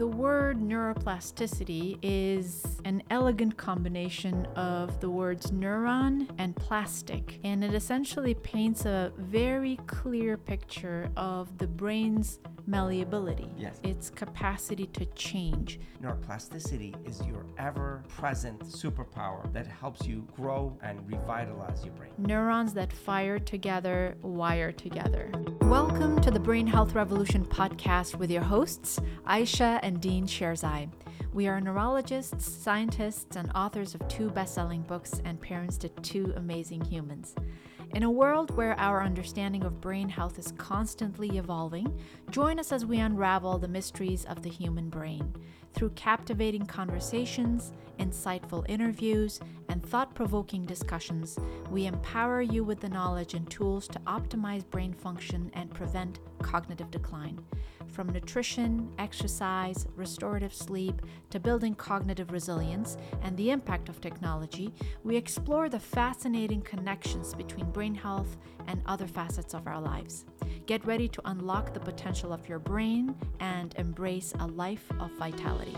The word neuroplasticity is an elegant combination of the words neuron and plastic, and it essentially paints a very clear picture of the brain's malleability, Yes. its capacity to change. Neuroplasticity is your ever present superpower that helps you grow and revitalize your brain. Neurons that fire together, wire together. Welcome to the Brain Health Revolution podcast with your hosts, Ayesha and Dean Sherzai. We are neurologists, scientists, and authors of two best selling books and parents to two amazing humans. In a world where our understanding of brain health is constantly evolving, join us as we unravel the mysteries of the human brain. Through captivating conversations, insightful interviews, and thought provoking discussions, we empower you with the knowledge and tools to optimize brain function and prevent cognitive decline. From nutrition, exercise, restorative sleep, to building cognitive resilience and the impact of technology, we explore the fascinating connections between brain health and other facets of our lives. Get ready to unlock the potential of your brain and embrace a life of vitality.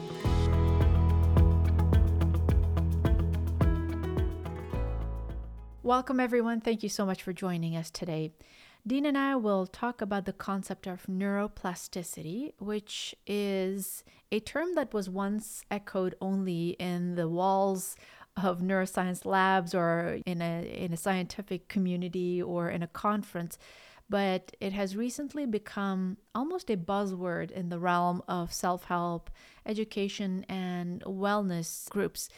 Welcome, everyone. Thank you so much for joining us today. Dean and I will talk about the concept of neuroplasticity, which is a term that was once echoed only in the walls of neuroscience labs or in a, in a scientific community or in a conference, but it has recently become almost a buzzword in the realm of self help, education, and wellness groups.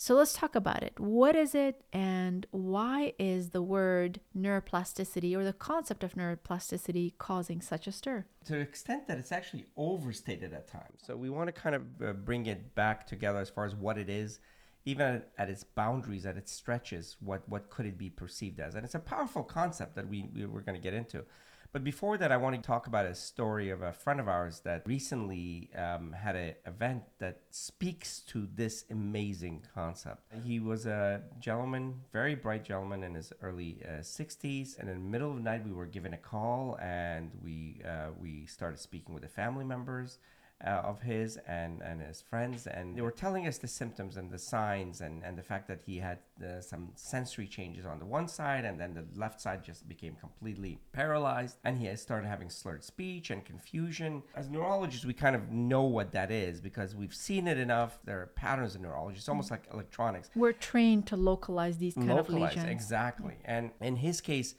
So let's talk about it. What is it and why is the word neuroplasticity or the concept of neuroplasticity causing such a stir? To the extent that it's actually overstated at times. So we want to kind of uh, bring it back together as far as what it is, even at, at its boundaries, at its stretches, what, what could it be perceived as? And it's a powerful concept that we, we we're going to get into. But before that, I want to talk about a story of a friend of ours that recently um, had an event that speaks to this amazing concept. He was a gentleman, very bright gentleman in his early uh, 60s, and in the middle of the night, we were given a call, and we uh, we started speaking with the family members. Uh, of his and, and his friends, and they were telling us the symptoms and the signs, and, and the fact that he had uh, some sensory changes on the one side, and then the left side just became completely paralyzed, and he had started having slurred speech and confusion. As neurologists, we kind of know what that is because we've seen it enough. There are patterns in neurology. It's almost like electronics. We're trained to localize these kind of Localized, lesions. exactly. And in his case,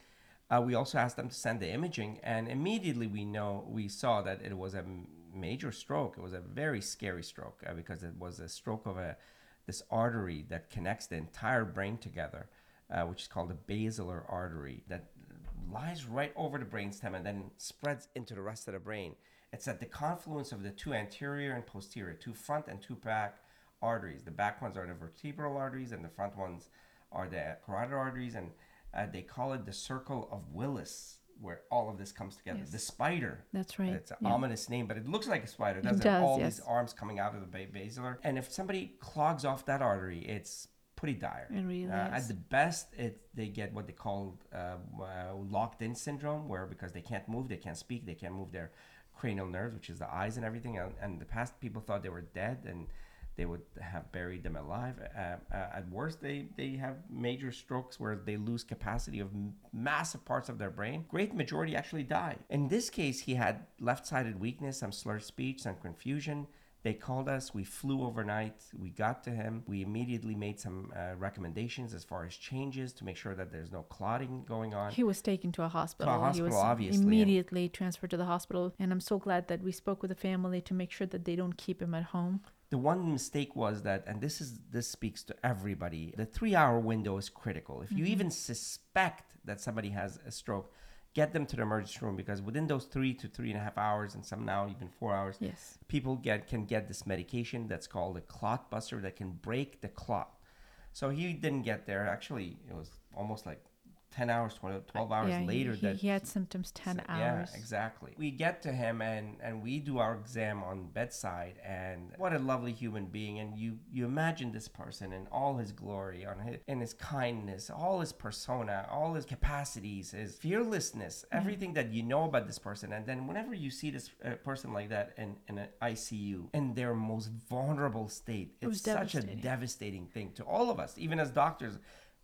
uh, we also asked them to send the imaging, and immediately we know we saw that it was a major stroke. It was a very scary stroke uh, because it was a stroke of a this artery that connects the entire brain together, uh, which is called the basilar artery that lies right over the brainstem and then spreads into the rest of the brain. It's at the confluence of the two anterior and posterior, two front and two back arteries. The back ones are the vertebral arteries, and the front ones are the carotid arteries, and uh, they call it the circle of Willis, where all of this comes together. Yes. The spider. That's right. It's an Yeah. ominous name, but it looks like a spider, doesn't it? does, All yes. these arms coming out of the basilar. And if somebody clogs off that artery, it's pretty dire. It really Uh, is. At the best, it they get what they call uh, uh, locked in syndrome, where because they can't move, they can't speak, they can't move their cranial nerves, which is the eyes and everything. And, and in the past, people thought they were dead and they would have buried them alive. Uh, uh, at worst, they, they have major strokes where they lose capacity of m- massive parts of their brain. Great majority actually die. In this case, he had left sided weakness, some slurred speech, some confusion. They called us. We flew overnight. We got to him. We immediately made some uh, recommendations as far as changes to make sure that there's no clotting going on. He was taken to a hospital. he hospital, was obviously, immediately transferred to the hospital. And I'm so glad that we spoke with the family to make sure that they don't keep him at home. The one mistake was that, and this is this speaks to everybody. The three-hour window is critical. If you mm-hmm. even suspect that somebody has a stroke, get them to the emergency room because within those three to three and a half hours, and some now even four hours, Yes. people get can get this medication that's called a clot buster that can break the clot. So he didn't get there. Actually, it was almost like 10 hours 12, 12 hours yeah, later he, that he had symptoms 10 so- hours. Yeah, exactly. We get to him and and we do our exam on bedside and what a lovely human being. And you you imagine this person in all his glory on his in his kindness, all his persona, all his capacities, his fearlessness, everything that you know about this person. And then whenever you see this uh, person like that in in an ICU in their most vulnerable state, it's was such a devastating thing to all of us, even as doctors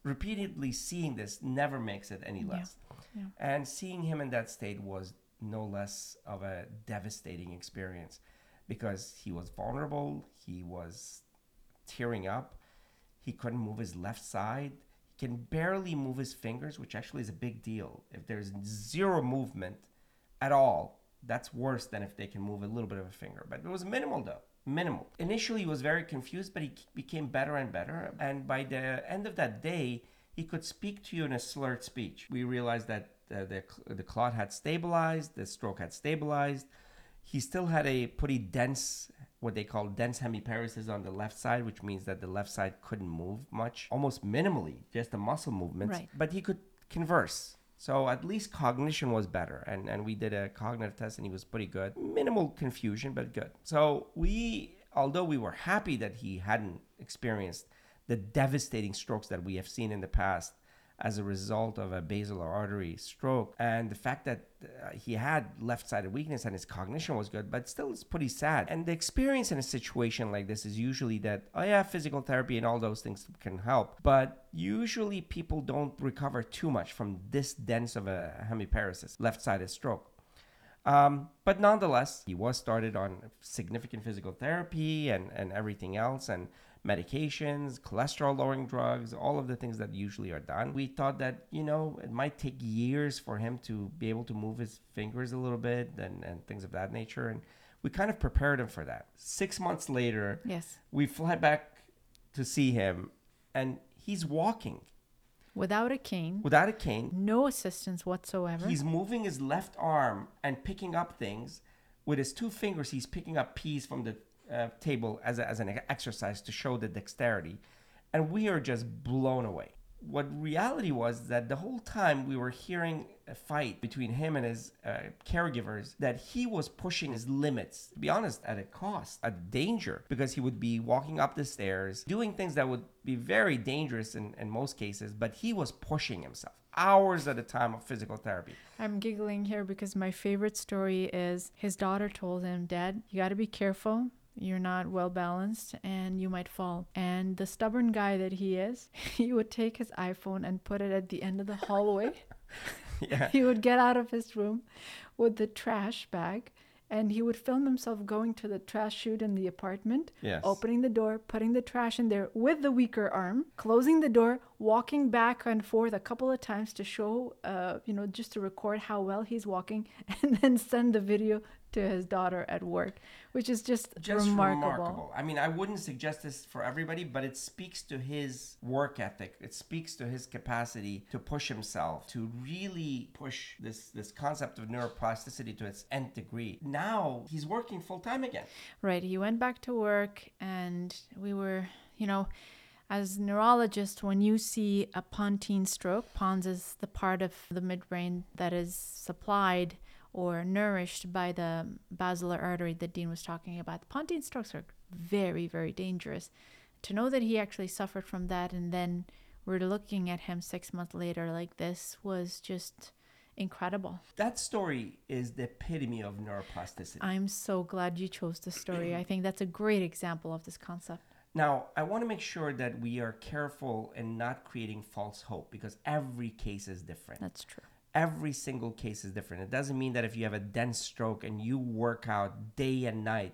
repeatedly seeing this never makes it any less. yeah. And seeing him in that state was no less of a devastating experience because he was vulnerable, he was tearing up, he couldn't move his left side, he can barely move his fingers, which actually is a big deal. If there's zero movement at all, that's worse than if they can move a little bit of a finger. But it was minimal though. Minimal. Initially, he was very confused, but he became better and better. And by the end of that day, he could speak to you in a slurred speech. We realized that uh, the, the clot had stabilized, the stroke had stabilized. He still had a pretty dense, what they call dense hemiparesis on the left side, which means that the left side couldn't move much, almost minimally, just the muscle movements. Right. But he could converse. So at least cognition was better. And, and we did a cognitive test and he was pretty good. Minimal confusion, but good. So we, although we were happy that he hadn't experienced the devastating strokes that we have seen in the past as a result of a basilar artery stroke. And the fact that uh, he had left-sided weakness and his cognition was good but still it's pretty sad. And the experience in a situation like this is usually that oh yeah physical therapy and all those things can help but usually people don't recover too much from this dense of a hemiparesis left-sided stroke. Um, but nonetheless, he was started on significant physical therapy and, and everything else, and medications, cholesterol lowering drugs, all of the things that usually are done. We thought that, you know, it might take years for him to be able to move his fingers a little bit and, and things of that nature. And we kind of prepared him for that. Six months later, Yes. we fly back to see him, and he's walking Without a cane, without a cane. no assistance whatsoever. He's moving his left arm and picking up things with his two fingers. He's picking up peas from the uh, table as, a, as an exercise to show the dexterity. And we are just blown away. What reality was that the whole time we were hearing a fight between him and his uh, caregivers, that he was pushing his limits, to be honest, at a cost, a danger, because he would be walking up the stairs, doing things that would be very dangerous in, in most cases, but he was pushing himself hours at a time of physical therapy. I'm giggling here because my favorite story is his daughter told him, Dad, you got to be careful. You're not well balanced and you might fall. And the stubborn guy that he is, he would take his iPhone and put it at the end of the hallway. Yeah. he would get out of his room with the trash bag and he would film himself going to the trash chute in the apartment, Yes. opening the door, putting the trash in there with the weaker arm, closing the door, walking back and forth a couple of times to show, uh, you know, just to record how well he's walking, and then send the video to his daughter at work, which is just, Just remarkable. remarkable. I mean, I wouldn't suggest this for everybody, but it speaks to his work ethic. It speaks to his capacity to push himself, to really push this this concept of neuroplasticity to its nth degree. Now he's working full time again. Right. He went back to work, and we were, you know, as neurologists, when you see a pontine stroke, pons is the part of the midbrain that is supplied or nourished by the basilar artery that Dean was talking about. Pontine strokes are very, very dangerous. To know that he actually suffered from that, and then we're looking at him six months later like this was just incredible. That story is the epitome of neuroplasticity. I'm so glad you chose this story. I think that's a great example of this concept. Now, I want to make sure that we are careful in not creating false hope because every case is different. That's true. Every single case is different. It doesn't mean that if you have a dense stroke and you work out day and night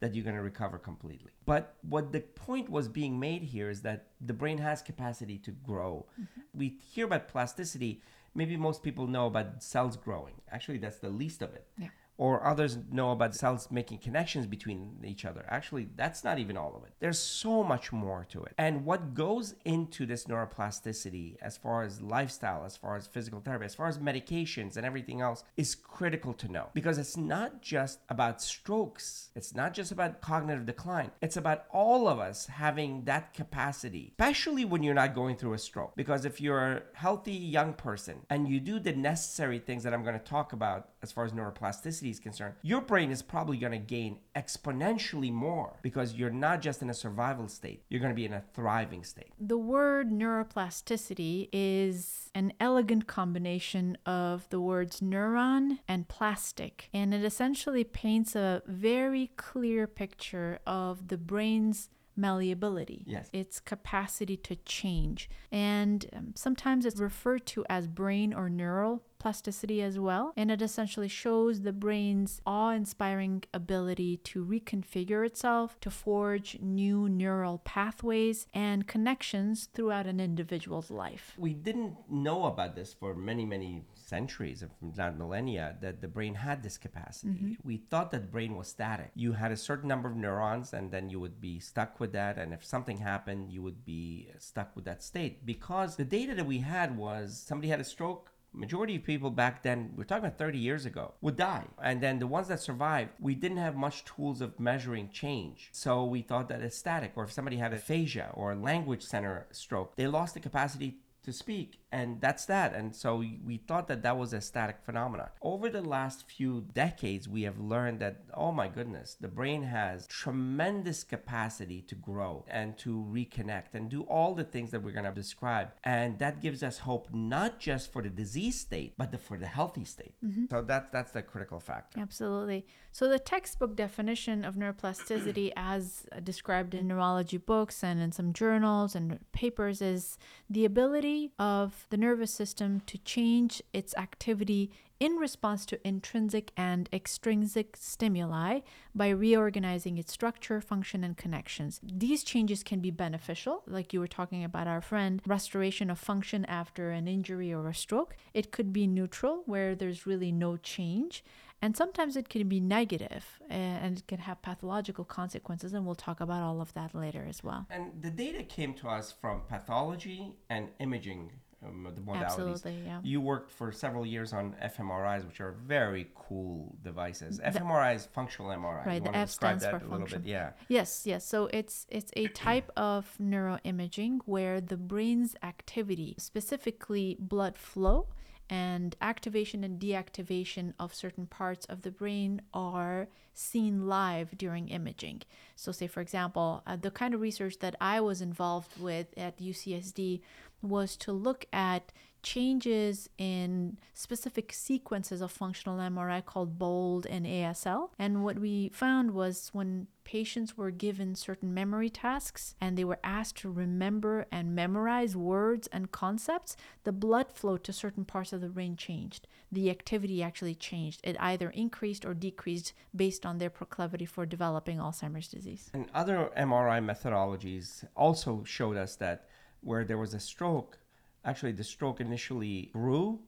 that you're going to recover completely. But what the point was being made here is that the brain has capacity to grow. Mm-hmm. We hear about plasticity, maybe most people know about cells growing. Actually, that's the least of it. Yeah. Or others know about cells making connections between each other. Actually, that's not even all of it. There's so much more to it. And what goes into this neuroplasticity, as far as lifestyle, as far as physical therapy, as far as medications and everything else, is critical to know because it's not just about strokes, it's not just about cognitive decline, it's about all of us having that capacity, especially when you're not going through a stroke. Because if you're a healthy young person and you do the necessary things that I'm going to talk about as far as neuroplasticity is concerned, your brain is probably going to gain exponentially more because you're not just in a survival state, you're going to be in a thriving state. The word neuroplasticity is an elegant combination of the words neuron and plastic, and it essentially paints a very clear picture of the brain's malleability, Yes. its capacity to change. And um, sometimes it's referred to as brain or neural plasticity as well. And it essentially shows the brain's awe inspiring ability to reconfigure itself, to forge new neural pathways and connections throughout an individual's life. We didn't know about this for many, many centuries, if not millennia, that the brain had this capacity. Mm-hmm. We thought that brain was static. You had a certain number of neurons, and then you would be stuck with that. And if something happened, you would be stuck with that state because the data that we had was somebody had a stroke. Majority of people back then, we're talking about 30 years ago, would die. And then the ones that survived, we didn't have much tools of measuring change. So we thought that it's static. Or if somebody had aphasia or language center stroke, they lost the capacity to speak and that's that. And so we, thought that that was a static phenomenon. Over the last few decades we have learned that oh my goodness the brain has tremendous capacity to grow and to reconnect and do all the things that we're going to describe. And that gives us hope not just for the disease state but the, for the healthy state. Mm-hmm. So that's that's the critical factor. Absolutely. So, the textbook definition of neuroplasticity, as described in neurology books and in some journals and papers, is the ability of the nervous system to change its activity in response to intrinsic and extrinsic stimuli by reorganizing its structure, function, and connections. These changes can be beneficial, like you were talking about our friend, restoration of function after an injury or a stroke. It could be neutral, where there's really no change. And sometimes it can be uh, and it can have pathological consequences. And we'll talk about all of that later as well. and the data came to us from pathology and imaging um, the modalities Absolutely, yeah. You worked for several years on fMRIs, which are very cool devices. fMRI is functional MRI. Right, You the F stands that for a little function. bit? Yeah. Yes, yes. So it's it's a type of neuroimaging where the brain's activity, specifically blood flow and activation and deactivation of certain parts of the brain are seen live during imaging. So say for example, uh, the kind of research that I was involved with at UCSD was to look at changes in specific sequences of functional MRI called BOLD and ASL. And what we found was when patients were given certain memory tasks and they were asked to remember and memorize words and concepts, the blood flow to certain parts of the brain changed. The activity actually changed. It either increased or decreased based on their proclivity for developing Alzheimer's disease. And other MRI methodologies also showed us that where there was a stroke, actually the stroke initially grew,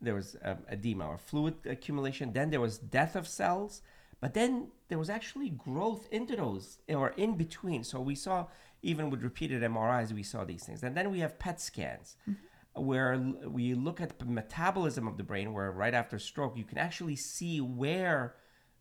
there was um, edema or fluid accumulation, then there was death of cells, but then there was actually growth into those or in between. So we saw, even with repeated MRIs, we saw these things. And then we have PET scans. Where we look at the metabolism of the brain, where right after stroke, you can actually see where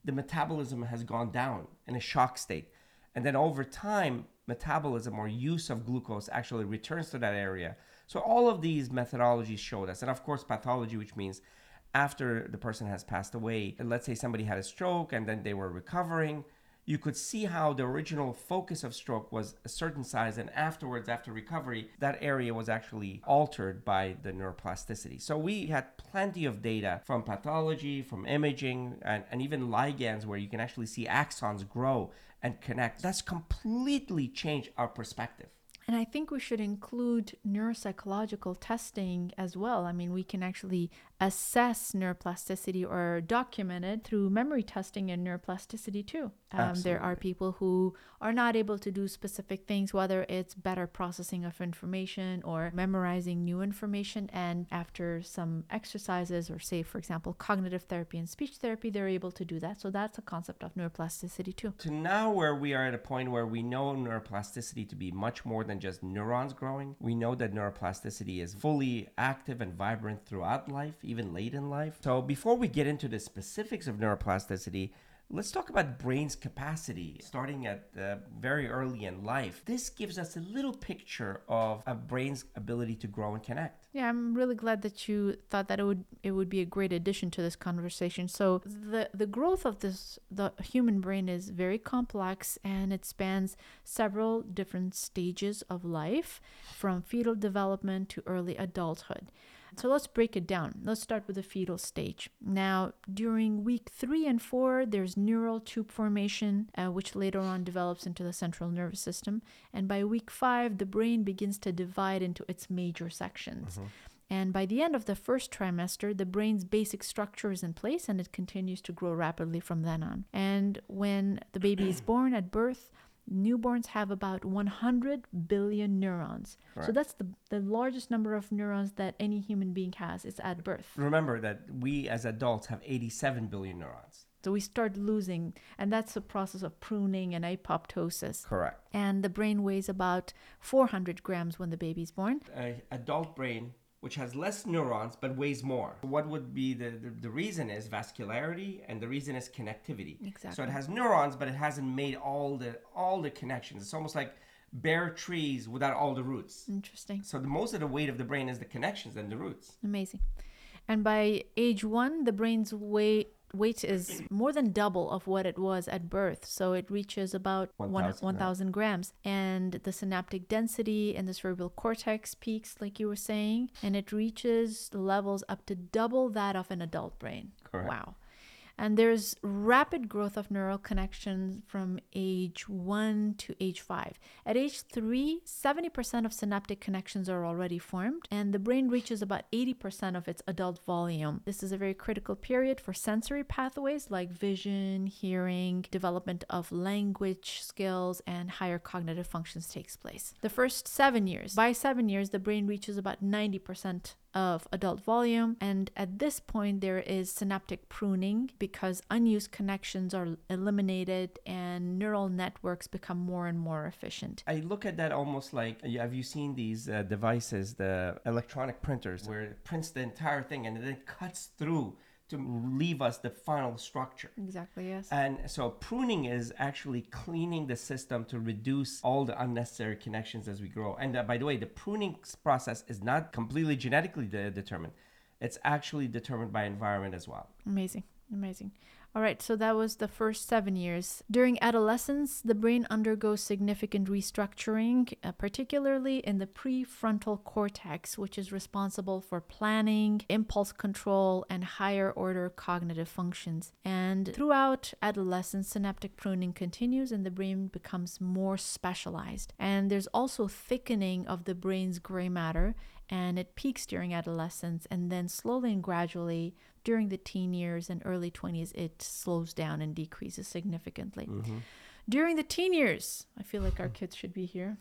the metabolism has gone down in a shock state. And then over time, metabolism or use of glucose actually returns to that area. So all of these methodologies showed us. And of course, pathology, which means after the person has passed away, let's say somebody had a stroke and then they were recovering, you could see how the original focus of stroke was a certain size, and afterwards, after recovery, that area was actually altered by the neuroplasticity. So we had plenty of data from pathology, from imaging, and, and even ligands where you can actually see axons grow and connect. That's completely changed our perspective. And I think we should include neuropsychological testing as well. I mean, we can actually assess neuroplasticity or document it through memory testing and neuroplasticity too. Um, there are people who are not able to do specific things, whether it's better processing of information or memorizing new information. And after some exercises, or say, for example, cognitive therapy and speech therapy, they're able to do that. So that's a concept of neuroplasticity too. to now where we are at a point where we know neuroplasticity to be much more than just neurons growing. We know that neuroplasticity is fully active and vibrant throughout life, even late in life. So before we get into the specifics of neuroplasticity, let's talk about brain's capacity starting at uh, very early in life. This gives us a little picture of a brain's ability to grow and connect. Yeah, I'm really glad that you thought that it would it would be a great addition to this conversation. So the the growth of this the human brain is very complex and it spans several different stages of life from fetal development to early adulthood. So let's break it down. Let's start with the fetal stage. Now, during week three and four, there's neural tube formation, uh, which later on develops into the central nervous system. And by week five, the brain begins to divide into its major sections. And by the end of the first trimester, the brain's basic structure is in place and it continues to grow rapidly from then on. And when the baby is born at birth, newborns have about 100 billion neurons. So that's the, the largest number of neurons that any human being has is at birth. Remember that we as adults have 87 billion neurons. So we start losing, and that's a process of pruning and apoptosis. Correct. And the brain weighs about 400 grams when the baby's born. a adult brain which has less neurons but weighs more. What would be the, the, the reason is vascularity and the reason is connectivity. Exactly. So it has neurons but it hasn't made all the all the connections. It's almost like bare trees without all the roots. Interesting. So the most of the weight of the brain is the connections and the roots. Amazing. And by age one, the brain's weight weight is more than double of what it was at birth. So it reaches about 1,000 1,000 1,000 grams. And the synaptic density in the cerebral cortex peaks, like you were saying, and it reaches levels up to double that of an adult brain. Correct. Wow. And there's rapid growth of neural connections from age one to age five. At age three, 70% of synaptic connections are already formed, and the brain reaches about 80% of its adult volume. This is a very critical period for sensory pathways like vision, hearing, development of language skills, and higher cognitive functions takes place. The first seven years, by seven years, the brain reaches about 90% of adult volume. And at this point, there is synaptic pruning because unused connections are eliminated and neural networks become more and more efficient. I look at that almost like have you seen these uh, devices, the electronic printers, where it prints the entire thing and then cuts through to leave us the final structure. Exactly, yes. And so pruning is actually cleaning the system to reduce all the unnecessary connections as we grow. And uh, by the way, the pruning process is not completely genetically de- determined. It's actually determined by environment as well. Amazing. Amazing. All right, so that was the first seven years. During adolescence, the brain undergoes significant restructuring, uh, particularly in the prefrontal cortex, which is responsible for planning, impulse control, and higher order cognitive functions. And throughout adolescence, synaptic pruning continues and the brain becomes more specialized. And there's also thickening of the brain's gray matter, and it peaks during adolescence and then slowly and gradually during the teen years and early 20s it slows down and decreases significantly mm-hmm. during the teen years i feel like our kids should be here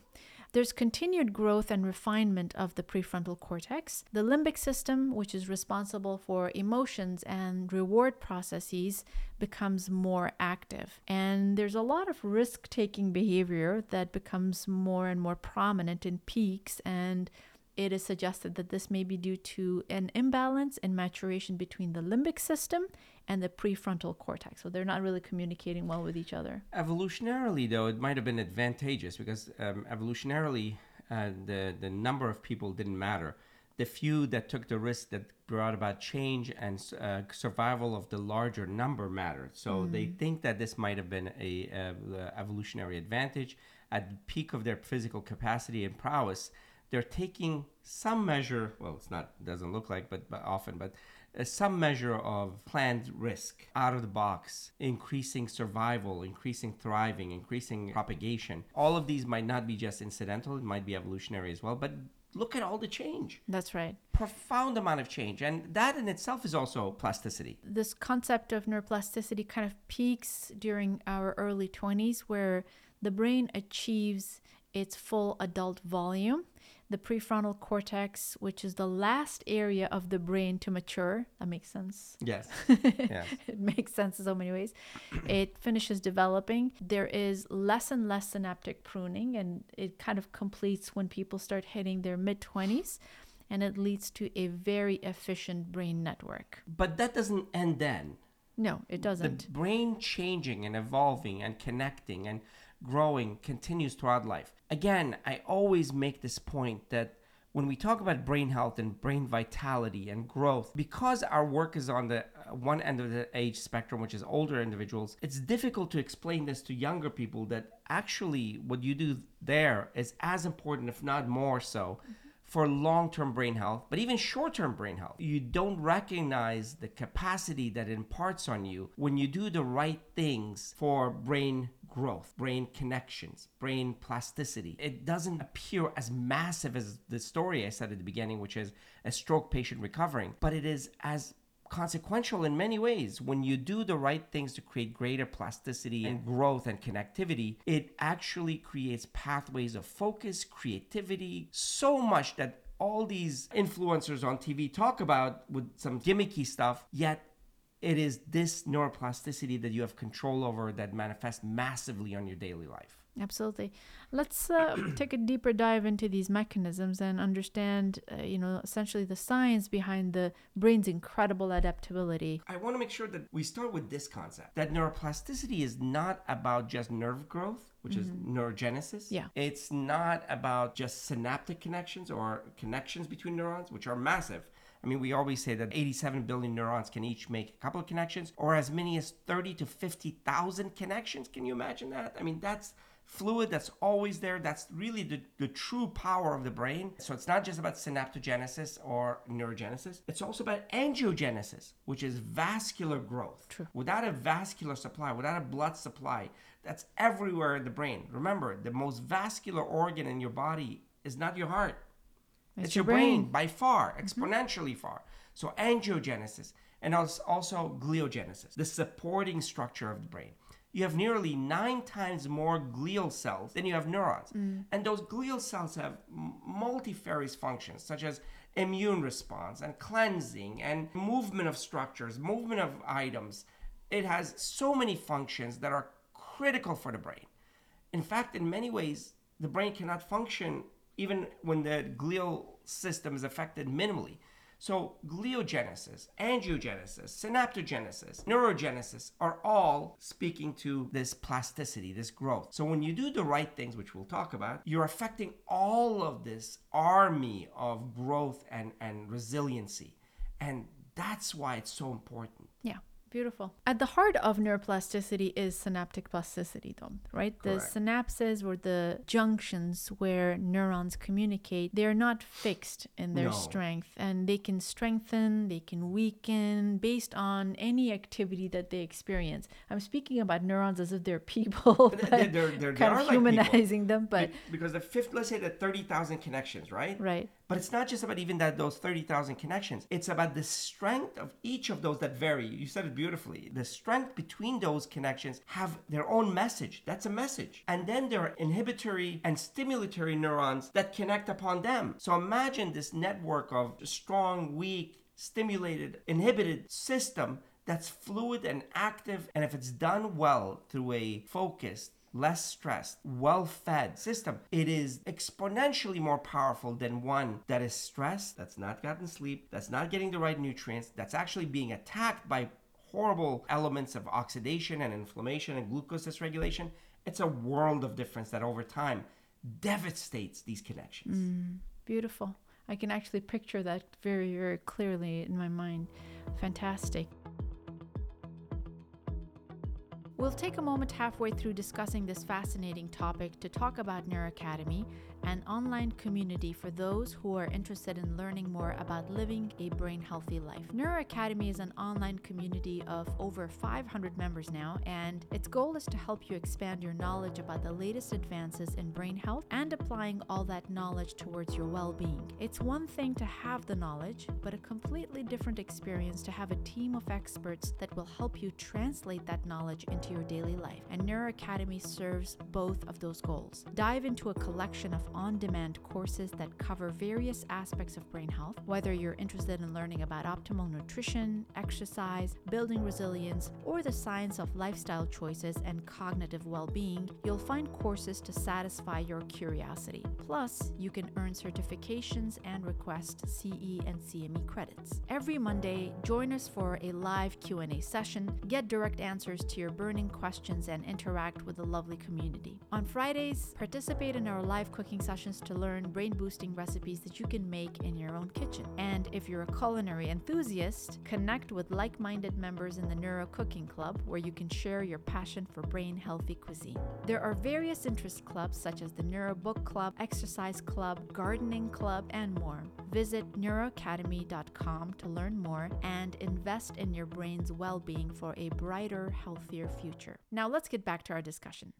there's continued growth and refinement of the prefrontal cortex. The limbic system, which is responsible for emotions and reward processes, becomes more active. And there's a lot of risk taking behavior that becomes more and more prominent in peaks and it is suggested that this may be due to an imbalance in maturation between the limbic system and the prefrontal cortex. So they're not really communicating well with each other. Evolutionarily, though, it might have been advantageous because um, evolutionarily, uh, the the number of people didn't matter. The few that took the risk that brought about change and uh, survival of the larger number mattered. So they think that this might have been a, uh evolutionary advantage at the peak of their physical capacity and prowess. They're taking some measure. Well, it's not doesn't look like, but, but often, but uh, some measure of planned risk out of the box, increasing survival, increasing thriving, increasing propagation. All of these might not be just incidental, it might be evolutionary as well, but look at all the change. That's right. Profound amount of change. And that in itself is also plasticity. This concept of neuroplasticity kind of peaks during our early 20s, where the brain achieves its full adult volume the prefrontal cortex, which is the last area of the brain to mature. That makes sense. Yes. yes. it makes sense in so many ways. it finishes developing. There is less and less synaptic pruning, and it kind of completes when people start hitting their mid 20s. And it leads to a very efficient brain network. But that doesn't end then. No, it doesn't. The brain changing and evolving and connecting and growing continues throughout life. Again, I always make this point that when we talk about brain health and brain vitality and growth, because our work is on the uh, one end of the age spectrum, which is older individuals, it's difficult to explain this to younger people that actually what you do there is as important, if not more so. For long term brain health, but even short term brain health. You don't recognize the capacity that imparts on you when you do the right things for brain growth, brain connections, brain plasticity. It doesn't appear as massive as the story I said at the beginning, which is a stroke patient recovering, but it is as consequential in many ways. When you do the right things to create greater plasticity and growth and connectivity, it actually creates pathways of focus, creativity, so much that all these influencers on TV talk about with some gimmicky stuff, yet it is this neuroplasticity that you have control over that manifests massively on your daily life. Absolutely. Let's uh, take a deeper dive into these mechanisms and understand, uh, you know, essentially the science behind the brain's incredible adaptability. I want to make sure that we start with this concept that neuroplasticity is not about just nerve growth, which mm-hmm. is neurogenesis. Yeah. It's not about just synaptic connections or connections between neurons, which are massive. I mean, we always say that 87 billion neurons can each make a couple of connections, or as many as 30 to 50,000 connections. Can you imagine that? I mean, that's fluid that's always there. That's really the, the true power of the brain. So it's not just about synaptogenesis or neurogenesis, it's also about angiogenesis, which is vascular growth. True. Without a vascular supply, without a blood supply, that's everywhere in the brain. Remember, the most vascular organ in your body is not your heart, it's, it's your brain. brain. by far, mm-hmm. exponentially mm-hmm. far. So angiogenesis and also gliogenesis, the supporting structure of the brain you have nearly nine times more glial cells than you have neurons. Mm. And those glial cells have multifarious functions, such as immune response and cleansing and movement of structures, movement of items. It has so many functions that are critical for the brain. In fact, in many ways, the brain cannot function even when the glial system is affected minimally. So, gliogenesis, angiogenesis, synaptogenesis, neurogenesis are all speaking to this plasticity, this growth. So, when you do the right things, which we'll talk about, you're affecting all of this army of growth and, and resiliency. And that's why it's so important. Yeah. Beautiful. At the heart of neuroplasticity is synaptic plasticity, though, right? Correct. The synapses or the junctions where neurons communicate, they're not fixed in their no. strength and they can strengthen, they can weaken based on any activity that they experience. I'm speaking about neurons as if they're people, they're, they're, they're, kind of humanizing like them, but because the fifth, let's say the 30,000 connections, right? Right. But it's not just about even that those 30,000 connections. It's about the strength of each of those that vary. You said it beautifully. The strength between those connections have their own message. That's a message. And then there are inhibitory and stimulatory neurons that connect upon them. So imagine this network of strong, weak, stimulated, inhibited system that's fluid and active. And if it's done well through a focused, less stressed, well fed system, it is exponentially more powerful than one that is stressed, that's not gotten sleep, that's not getting the right nutrients, that's actually being attacked by horrible elements of oxidation and inflammation and glucose dysregulation. It's a world of difference that over time devastates these connections. Mm, beautiful. I can actually picture that very, very clearly in my mind. Fantastic. We'll take a moment halfway through discussing this fascinating topic to talk about NeuroAcademy, an online community for those who are interested in learning more about living a brain healthy life. NeuroAcademy is an online community of over 500 members now, and its goal is to help you expand your knowledge about the latest advances in brain health and applying all that knowledge towards your well being. It's one thing to have the knowledge, but a completely different experience to have a team of experts that will help you translate that knowledge into your daily life. And NeuroAcademy serves both of those goals. Dive into a collection of on demand courses that cover various aspects of brain health, whether you're interested in learning about optimal nutrition, exercise, building resilience, or the science of lifestyle choices and cognitive well being, you'll find courses to satisfy your curiosity. Plus, you can earn certifications and request CE and CME credits. Every Monday, join us for a live Q&A session, get direct answers to your burning questions and interact with the lovely community. On Fridays, participate in our live cooking sessions to learn brain boosting recipes that you can make in your own kitchen. And if you're a culinary enthusiast, connect with like minded members in the Neuro Cooking Club where you can share your passion for brain healthy cuisine. There are various interest clubs such as the Neuro Book Club, Exercise Club, Gardening Club, and more. Visit neuroacademy.com to learn more and invest in your brain's well being for a brighter, healthier future. Now, let's get back to our discussion.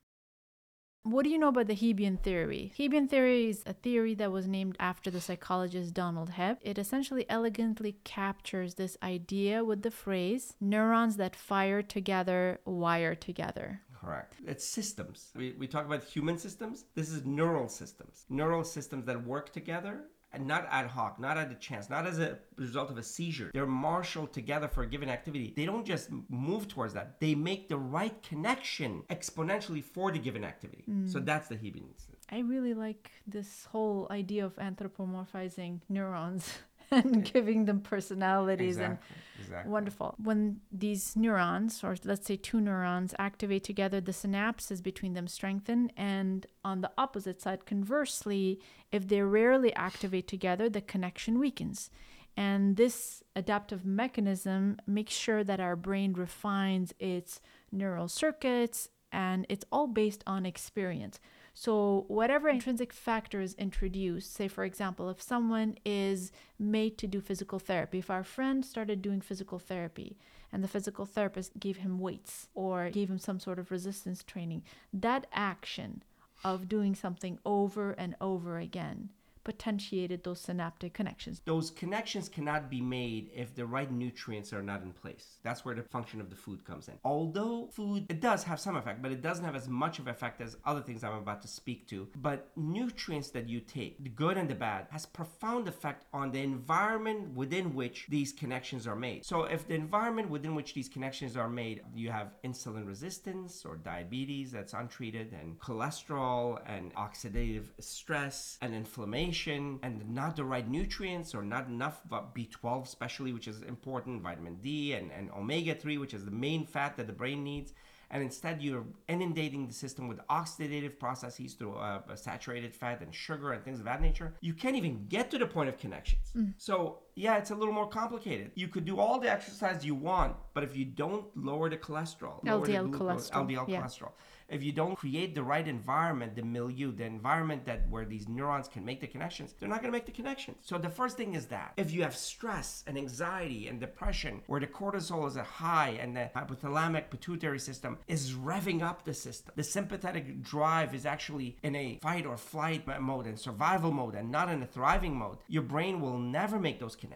What do you know about the Hebbian theory? Hebbian theory is a theory that was named after the psychologist Donald Hebb. It essentially elegantly captures this idea with the phrase neurons that fire together wire together. Correct. It's systems. We, we talk about human systems. This is neural systems. Neural systems that work together not ad hoc, not at a chance, not as a result of a seizure. They're marshaled together for a given activity. They don't just move towards that. They make the right connection exponentially for the given activity. Mm. So that's the Hebbian. I really like this whole idea of anthropomorphizing neurons. and giving them personalities exactly, and exactly. wonderful. When these neurons, or let's say two neurons, activate together, the synapses between them strengthen. And on the opposite side, conversely, if they rarely activate together, the connection weakens. And this adaptive mechanism makes sure that our brain refines its neural circuits, and it's all based on experience. So, whatever intrinsic factor is introduced, say for example, if someone is made to do physical therapy, if our friend started doing physical therapy and the physical therapist gave him weights or gave him some sort of resistance training, that action of doing something over and over again potentiated those synaptic connections. Those connections cannot be made if the right nutrients are not in place. That's where the function of the food comes in. Although food it does have some effect, but it doesn't have as much of effect as other things I'm about to speak to. But nutrients that you take, the good and the bad, has profound effect on the environment within which these connections are made. So if the environment within which these connections are made, you have insulin resistance or diabetes that's untreated and cholesterol and oxidative stress and inflammation and not the right nutrients or not enough B12 especially which is important vitamin D and, and omega-3 which is the main fat that the brain needs and instead you're inundating the system with oxidative processes through uh, saturated fat and sugar and things of that nature, you can't even get to the point of connections. Mm. So, yeah, it's a little more complicated. You could do all the exercise you want, but if you don't lower the cholesterol, LDL the glucose, cholesterol, LDL yeah. cholesterol, if you don't create the right environment, the milieu, the environment that where these neurons can make the connections, they're not going to make the connections. So the first thing is that if you have stress and anxiety and depression, where the cortisol is high and the hypothalamic pituitary system is revving up the system, the sympathetic drive is actually in a fight or flight mode and survival mode and not in a thriving mode, your brain will never make those connections.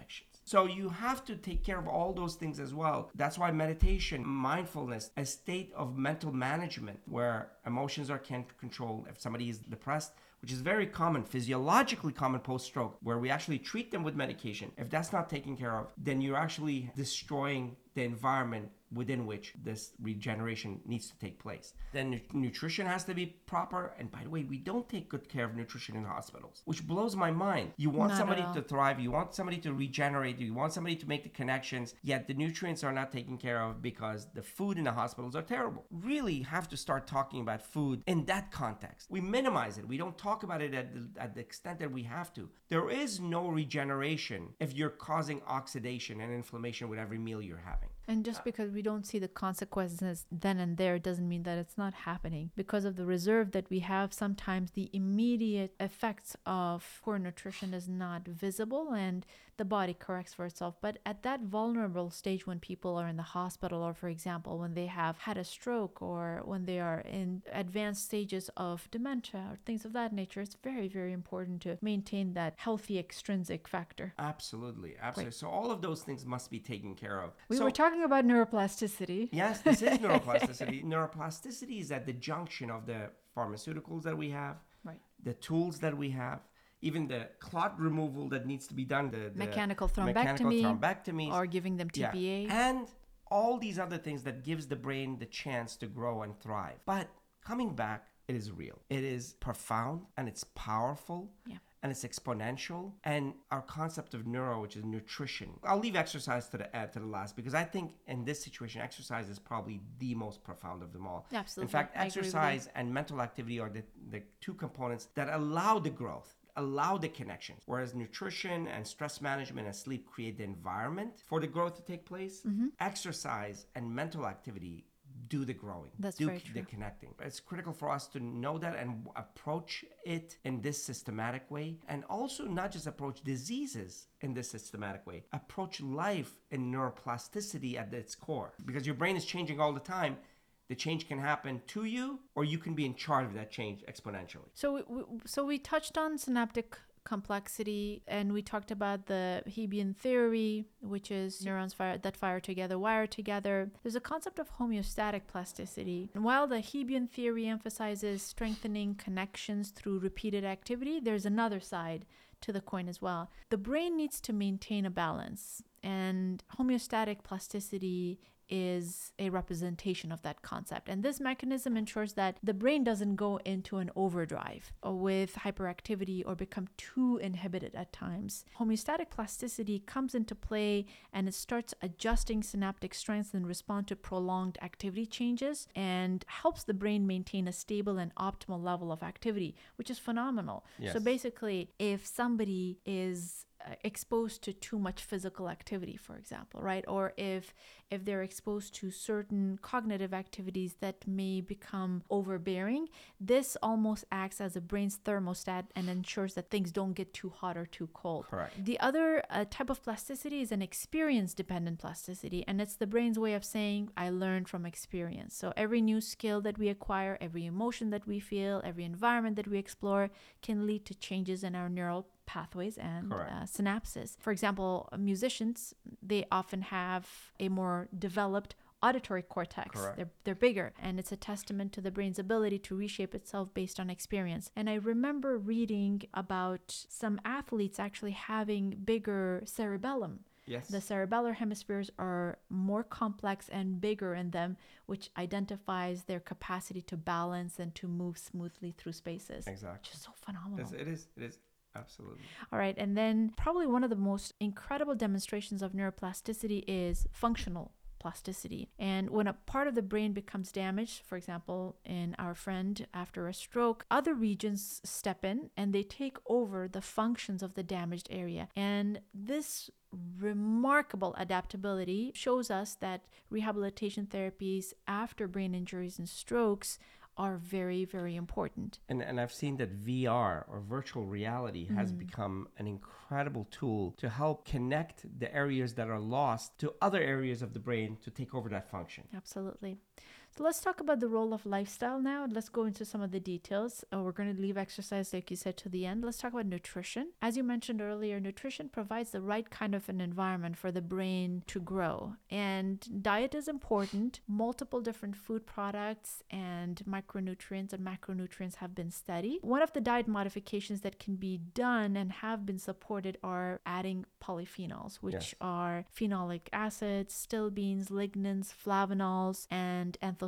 So you have to take care of all those things as well. That's why meditation, mindfulness, a state of mental management where emotions are can control. If somebody is depressed, which is very common, physiologically common post stroke, where we actually treat them with medication. If that's not taken care of, then you're actually destroying the environment within which this regeneration needs to take place. Then nutrition has to be proper. And by the way, we don't take good care of nutrition in hospitals, which blows my mind. You want Not somebody to thrive, you want somebody to regenerate, you want somebody to make the connections, yet the nutrients are not taken care of because the food in the hospitals are terrible. Really have to start talking about food in that context. We minimize it. We don't talk about it at the, at the extent that we have to. There is no regeneration if you're causing oxidation and inflammation with every meal you're having. And just because we don't see the consequences then and there doesn't mean that it's not happening. Because of the reserve that we have, sometimes the immediate effects of poor nutrition is not visible and the body corrects for itself. But at that vulnerable stage, when people are in the hospital, or for example, when they have had a stroke, or when they are in advanced stages of dementia, or things of that nature, it's very, very important to maintain that healthy extrinsic factor. Absolutely, absolutely. So all of those things must be taken care of. We so, were talking about neuroplasticity. Yes, this is neuroplasticity. neuroplasticity is at the junction of the pharmaceuticals that we have, Right. the tools that we have, even the clot removal that needs to be done, the, the Mechanical mechanical thrombectomy thrombectomies, or giving them Yeah. TPA. and all these other things that gives the brain the chance to grow and thrive. But coming back, it is real. It is profound and it's powerful. Yeah. And it's exponential, and our concept of neuro, which is nutrition. I'll leave exercise to the uh, to the last because I think in this situation, exercise is probably the most profound of them all. Absolutely. In fact, I agree with you. exercise and mental activity are the, the two components that allow the growth allow the connections whereas nutrition and stress management and sleep create the environment for the growth to take place Mm-hmm. exercise and mental activity do the growing That's do the connecting it's critical for us to know that and approach it in this systematic way and also not just approach diseases in this systematic way approach life in neuroplasticity at its core because your brain is changing all the time the change can happen to you or you can be in charge of that change exponentially So so we touched on synaptic complexity and we talked about the Hebbian theory, which is neurons fire, that fire together, wire together. There's a concept of homeostatic plasticity. And while the Hebbian theory emphasizes strengthening connections through repeated activity, there's another side to the coin as well. The brain needs to maintain a balance, and homeostatic plasticity is a representation of that concept. And this mechanism ensures that the brain doesn't go into an overdrive with hyperactivity or become too inhibited at times. Homeostatic plasticity comes into play and it starts adjusting synaptic strengths in response to prolonged activity changes and helps the brain maintain a stable and optimal level of activity, which is phenomenal. So basically, if somebody is exposed to too much physical activity for example right or if if they're exposed to certain cognitive activities that may become overbearing this almost acts as a brain's thermostat and ensures that things don't get too hot or too cold Correct. the other uh, type of plasticity is an experience dependent plasticity, and it's the brain's way of saying, I learned from experience. So every new skill that we acquire, every emotion that we feel, every environment that we explore can lead to changes in our neural pathways and uh, synapses. For example, musicians, they often have a more developed auditory cortex. Correct. They're, they're bigger, and it's a testament to the brain's ability to reshape itself based on experience. And I remember reading about some athletes actually having bigger cerebellum. Yes. The cerebellar hemispheres are more complex and bigger in them, which identifies their capacity to balance and to move smoothly through spaces. exactly. Which is so phenomenal. It is. It is absolutely. All right, and then probably one of the most incredible demonstrations of neuroplasticity is functional plasticity. And when a part of the brain becomes damaged, for example, in our friend after a stroke, other regions step in and they take over the functions of the damaged area. And this remarkable adaptability shows us that rehabilitation therapies after brain injuries and strokes are very, very important. And, and I've seen that VR or virtual reality has mm. become an incredible tool to help connect the areas that are lost to other areas of the brain to take over that function. Absolutely. So let's talk about the role of lifestyle now. Let's go into some of the details. Uh, we're going to leave exercise, like you said, to the end. Let's talk about nutrition. As you mentioned earlier, nutrition provides the right kind of an environment for the brain to grow. And diet is important. Multiple different food products and micronutrients and macronutrients have been studied. One of the diet modifications that can be done and have been supported are adding polyphenols, which Yes. are phenolic acids, stilbenes, lignans, flavonols, and anthocyanins,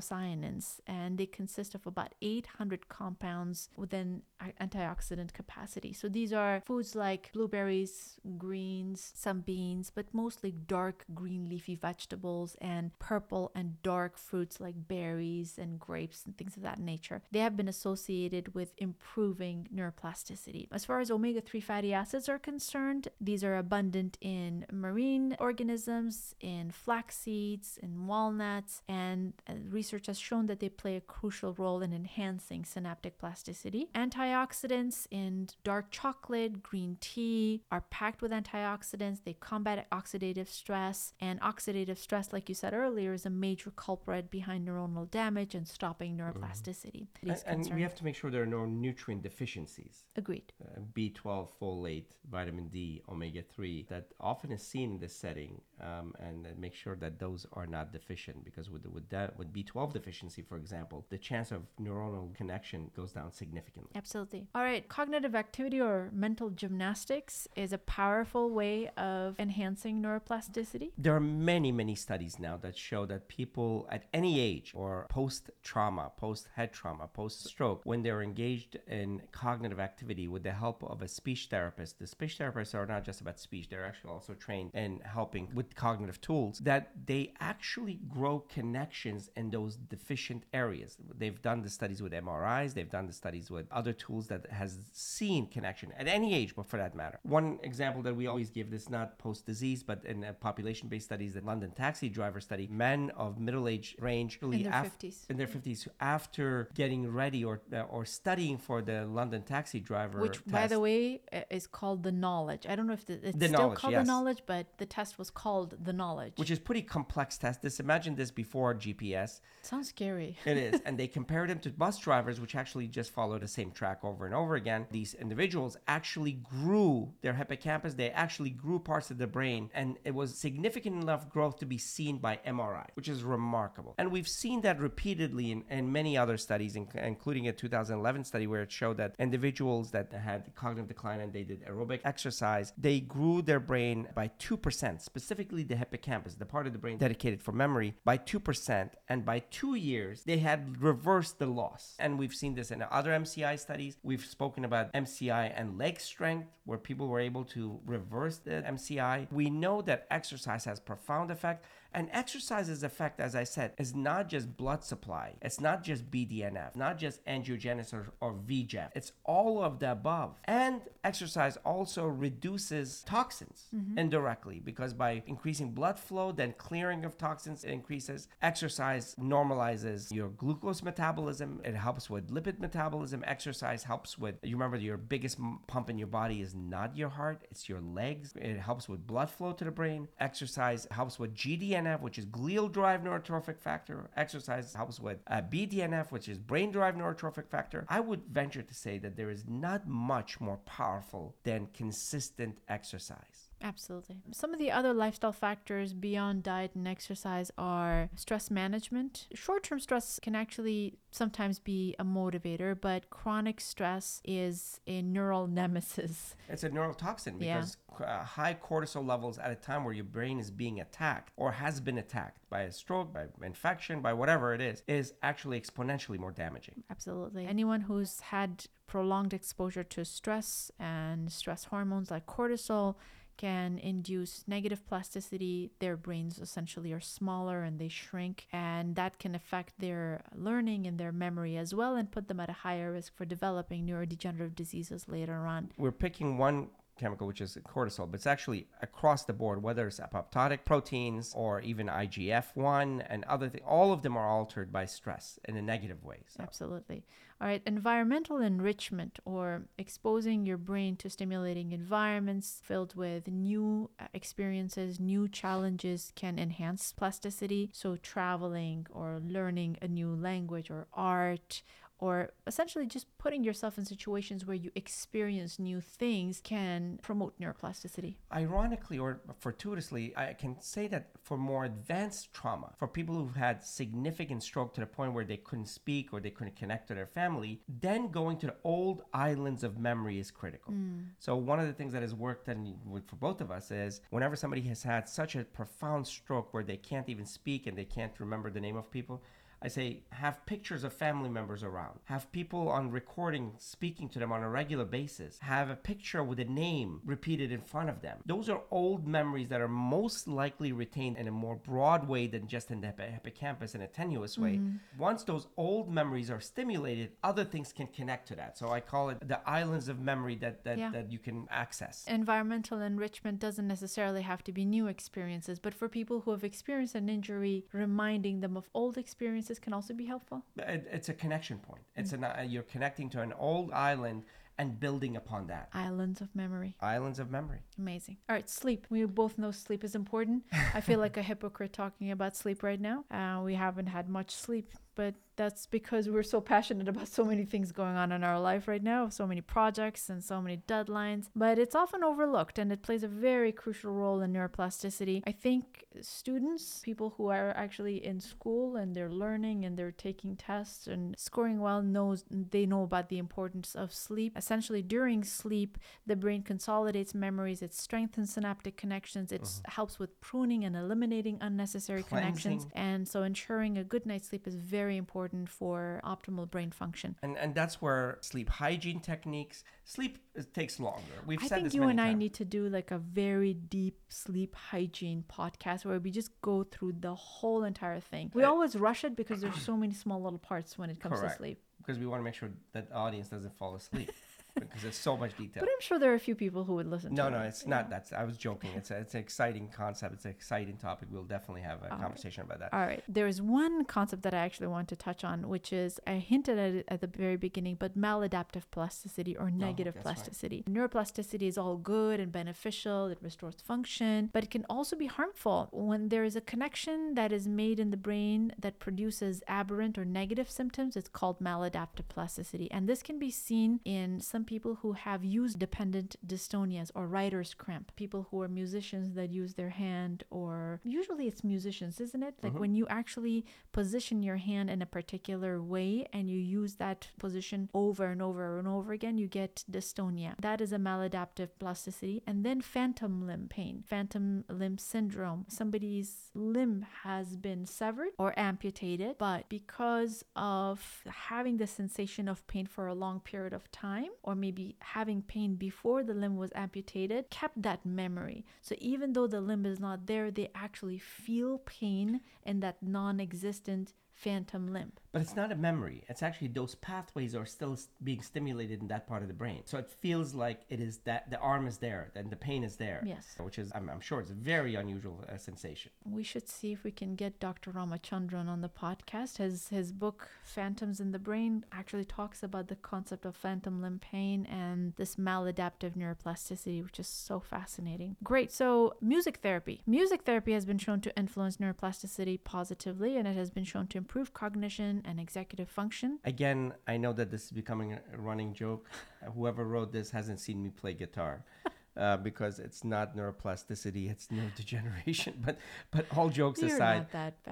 and they consist of about 800 compounds within antioxidant capacity. So these are foods like blueberries, greens, some beans, but mostly dark green leafy vegetables and purple and dark fruits like berries and grapes and things of that nature. They have been associated with improving neuroplasticity. As far as omega 3 fatty acids are concerned, these are abundant in marine organisms, in flax seeds, in walnuts, and uh, research has shown that they play a crucial role in enhancing synaptic plasticity. Antioxidants in dark chocolate, green tea are packed with antioxidants. They combat oxidative stress, and oxidative stress, like you said earlier, is a major culprit behind neuronal damage and stopping mm-hmm. neuroplasticity. Mm. And, and, we have to make sure there are no nutrient deficiencies. Agreed. Uh, B12, folate, vitamin D, omega 3, that often is seen in this setting, um, and make sure that those are not deficient because with, with, that, with B12 deficiency, for example, the chance of neuronal connection goes down significantly. Absolutely. All right, cognitive activity or mental gymnastics is a powerful way of enhancing neuroplasticity. There are many, many studies now that show that people at any age or post trauma, post head trauma, post stroke, when they're engaged in cognitive activity with the help of a speech therapist, the speech therapists are not just about speech, they're actually also trained in helping with cognitive tools, that they actually grow connections in those deficient areas. They've done the studies with MRIs, they've done the studies with other tools that has seen connection at any age, but for that matter. One example that we always give this not post disease, but in population-based studies, the London taxi driver study, men of middle age range really in their af- 50s. In their 50s after getting ready or uh, or studying for the London taxi driver which test. by the way is called the knowledge. I don't know if the, it's the still called yes. the knowledge, but the test was called the knowledge. Which is pretty complex test. This imagine this before GPS. Sounds scary. it is. And they compared him to bus drivers which actually just follow the same track over and over again. These individuals actually grew their hippocampus, they actually grew parts of the brain and it was significant enough growth to be seen by MRI, which is remarkable. And we've seen that repeatedly in, in many other studies, including a 2011 study where it showed that individuals that had cognitive decline and they did aerobic exercise, they grew their brain by 2%, specifically the hippocampus, the part of the brain dedicated for memory, by 2%. And by two years, they had reversed the loss. And we've seen this in other MCI studies. We've spoken about MCI and leg strength, where people were able to reverse the MCI. We know that exercise has profound effect and exercise's effect, as I said, is not just blood supply. It's not just BDNF, not just angiogenesis or, or VEGF. It's all of the above. And exercise also reduces toxins mm-hmm. indirectly because by increasing blood flow, then clearing of toxins increases. Exercise normalizes your glucose metabolism. It helps with lipid metabolism. Exercise helps with, you remember, your biggest pump in your body is not your heart, it's your legs. It helps with blood flow to the brain. Exercise helps with GDN Which is glial derived neurotrophic factor. Exercise helps with uh, BDNF, which is brain derived neurotrophic factor. I would venture to say that there is not much more powerful than consistent exercise. Absolutely. Some of the other lifestyle factors beyond diet and exercise are stress management. Short term stress can actually sometimes be a motivator, but chronic stress is a neural nemesis. It's a neurotoxin because yeah. uh, high cortisol levels at a time where your brain is being attacked or has been attacked by a stroke, by infection, by whatever it is, is actually exponentially more damaging. Absolutely. Anyone who's had prolonged exposure to stress and stress hormones like cortisol can induce negative plasticity. Their brains essentially are smaller and they shrink, and that can affect their learning and their memory as well and put them at a higher risk for developing neurodegenerative diseases later on. We're picking one chemical, which is cortisol, but it's actually across the board, whether it's apoptotic proteins or even IGF 1 and other things. All of them are altered by stress in a negative way. So. Absolutely. All right, environmental enrichment or exposing your brain to stimulating environments filled with new uh, experiences, new challenges can enhance plasticity. So, traveling or learning a new language or art or essentially just putting yourself in situations where you experience new things can promote neuroplasticity. Ironically or fortuitously, I can say that for more advanced trauma, for people who've had significant stroke to the point where they couldn't speak or they couldn't connect to their family, then going to the old islands of memory is critical. Mm. So one of the things that has worked and for both of us is whenever somebody has had such a profound stroke where they can't even speak and they can't remember the name of people, I say have pictures of family members around, have people on recording speaking to them on a regular basis, have a picture with a name repeated in front of them. Those are old memories that are most likely retained in a more broad way than just in the hippocampus in a tenuous way. Mm-hmm. Once those old memories are stimulated, other things can connect to that. So I call it the islands of memory that that, Yeah. that you can access. Environmental enrichment doesn't necessarily have to be new experiences, but for people who have experienced an injury, reminding them of old experiences can also be helpful. It- it's a connection point. It's an uh, you're connecting to an old island and building upon that. Islands of memory. Islands of memory. Amazing. All right, sleep. We both know sleep is important. I feel like a hypocrite talking about sleep right now. Uh, we haven't had much sleep, but that's because we're so passionate about so many things going on in our life right now, so many projects and so many deadlines. But it's often overlooked and it plays a very crucial role in neuroplasticity. I think students, people who are actually in school and they're learning and they're taking tests and scoring well knows they know about the importance of sleep. Essentially during sleep, the brain consolidates memories, it strengthens synaptic connections, it s helps with pruning and eliminating unnecessary connections. And so ensuring a good night's sleep is very important for optimal brain function. And and that's where sleep hygiene techniques. Sleep takes longer. We've I said think this you and I need to do like a very deep sleep hygiene podcast where we just go through the whole entire thing. We Uh, always rush it because there's so many small little parts when it comes Correct. to sleep. because we want to make sure that the audience doesn't fall asleep because there's so much detail. But I'm sure there are a few people who would listen No, to no, it. it's not. That's I was joking. It's a, it's an exciting concept. It's an exciting topic. We'll definitely have a conversation about that. All right. There is one concept that I actually want to touch on, which is I hinted at it at the very beginning, but maladaptive plasticity or oh, negative Oh, that's right. plasticity. Neuroplasticity is all good and beneficial, it restores function, but it can also be harmful when there is a connection that is made in the brain that produces aberrant or negative symptoms. It's called maladaptive plasticity. And this can be seen in some people who have use dependent dystonias or writer's cramp, people who are musicians that use their hand, or usually it's musicians, isn't it? Like mm-hmm. when you actually position your hand in a particular way and you use that position over and over and over again, you get dystonia. That is a maladaptive plasticity. And then phantom limb pain, phantom limb syndrome. Somebody's limb has been severed or amputated, but because of having the sensation of pain for a long period of time, or maybe having pain before the limb was amputated, kept that memory. So even though the limb is not there, they actually feel pain in that non existent phantom limb. But it's not a memory. It's actually those pathways are still being stimulated in that part of the brain. So it feels like it is that the arm is there, and the pain is there. Yes. Which is, I'm, I'm sure, it's a very unusual uh, sensation. We should see if we can get Dr. Ramachandran on the podcast. His his book Phantoms in the Brain actually talks about the concept of phantom limb pain and this maladaptive neuroplasticity, which is so fascinating. Great. So, music therapy. Music therapy has been shown to influence neuroplasticity positively and it has been shown to improve cognition and executive function. Again, I know that this is becoming a running joke. Whoever wrote this hasn't seen me play guitar. Uh, because it's not neuroplasticity, it's neurodegeneration. But but all jokes You're aside,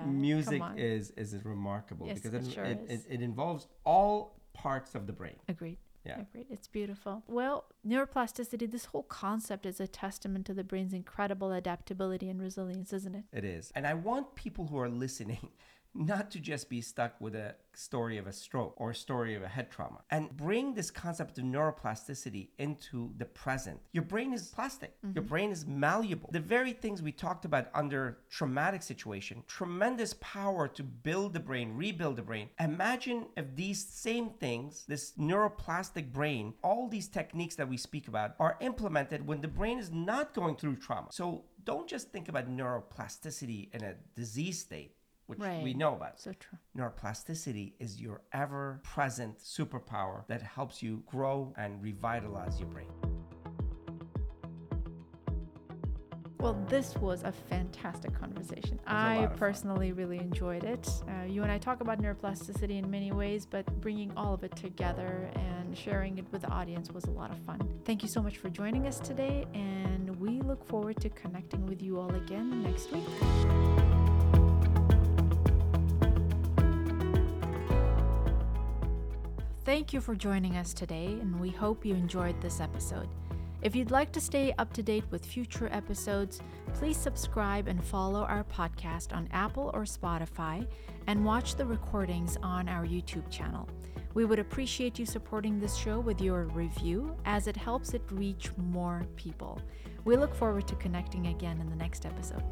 music is is remarkable Yes, because it it, sure it, is. it involves all parts of the brain. Agreed. Yeah. Agreed. It's beautiful. Well, neuroplasticity, this whole concept is a testament to the brain's incredible adaptability and resilience, isn't it? It is. And I want people who are listening not to just be stuck with a story of a stroke or a story of a head trauma and bring this concept of neuroplasticity into the present. Your brain is plastic. Your mm-hmm. brain is malleable. The very things we talked about under traumatic situation, tremendous power to build the brain, rebuild the brain. Imagine if these same things, this neuroplastic brain, all these techniques that we speak about are implemented when the brain is not going through trauma. So don't just think about neuroplasticity in a disease state, which we know about. So true. Neuroplasticity is your ever present superpower that helps you grow and revitalize your brain. Well, this was a fantastic conversation. I of fun. personally really enjoyed it. Uh, you and I talk about neuroplasticity in many ways, but bringing all of it together and sharing it with the audience was a lot of fun. Thank you so much for joining us today, and we look forward to connecting with you all again next week. Thank you for joining us today, and we hope you enjoyed this episode. If you'd like to stay up to date with future episodes, please subscribe and follow our podcast on Apple or Spotify and watch the recordings on our YouTube channel. We would appreciate you supporting this show with your review as it helps it reach more people. We look forward to connecting again in the next episode.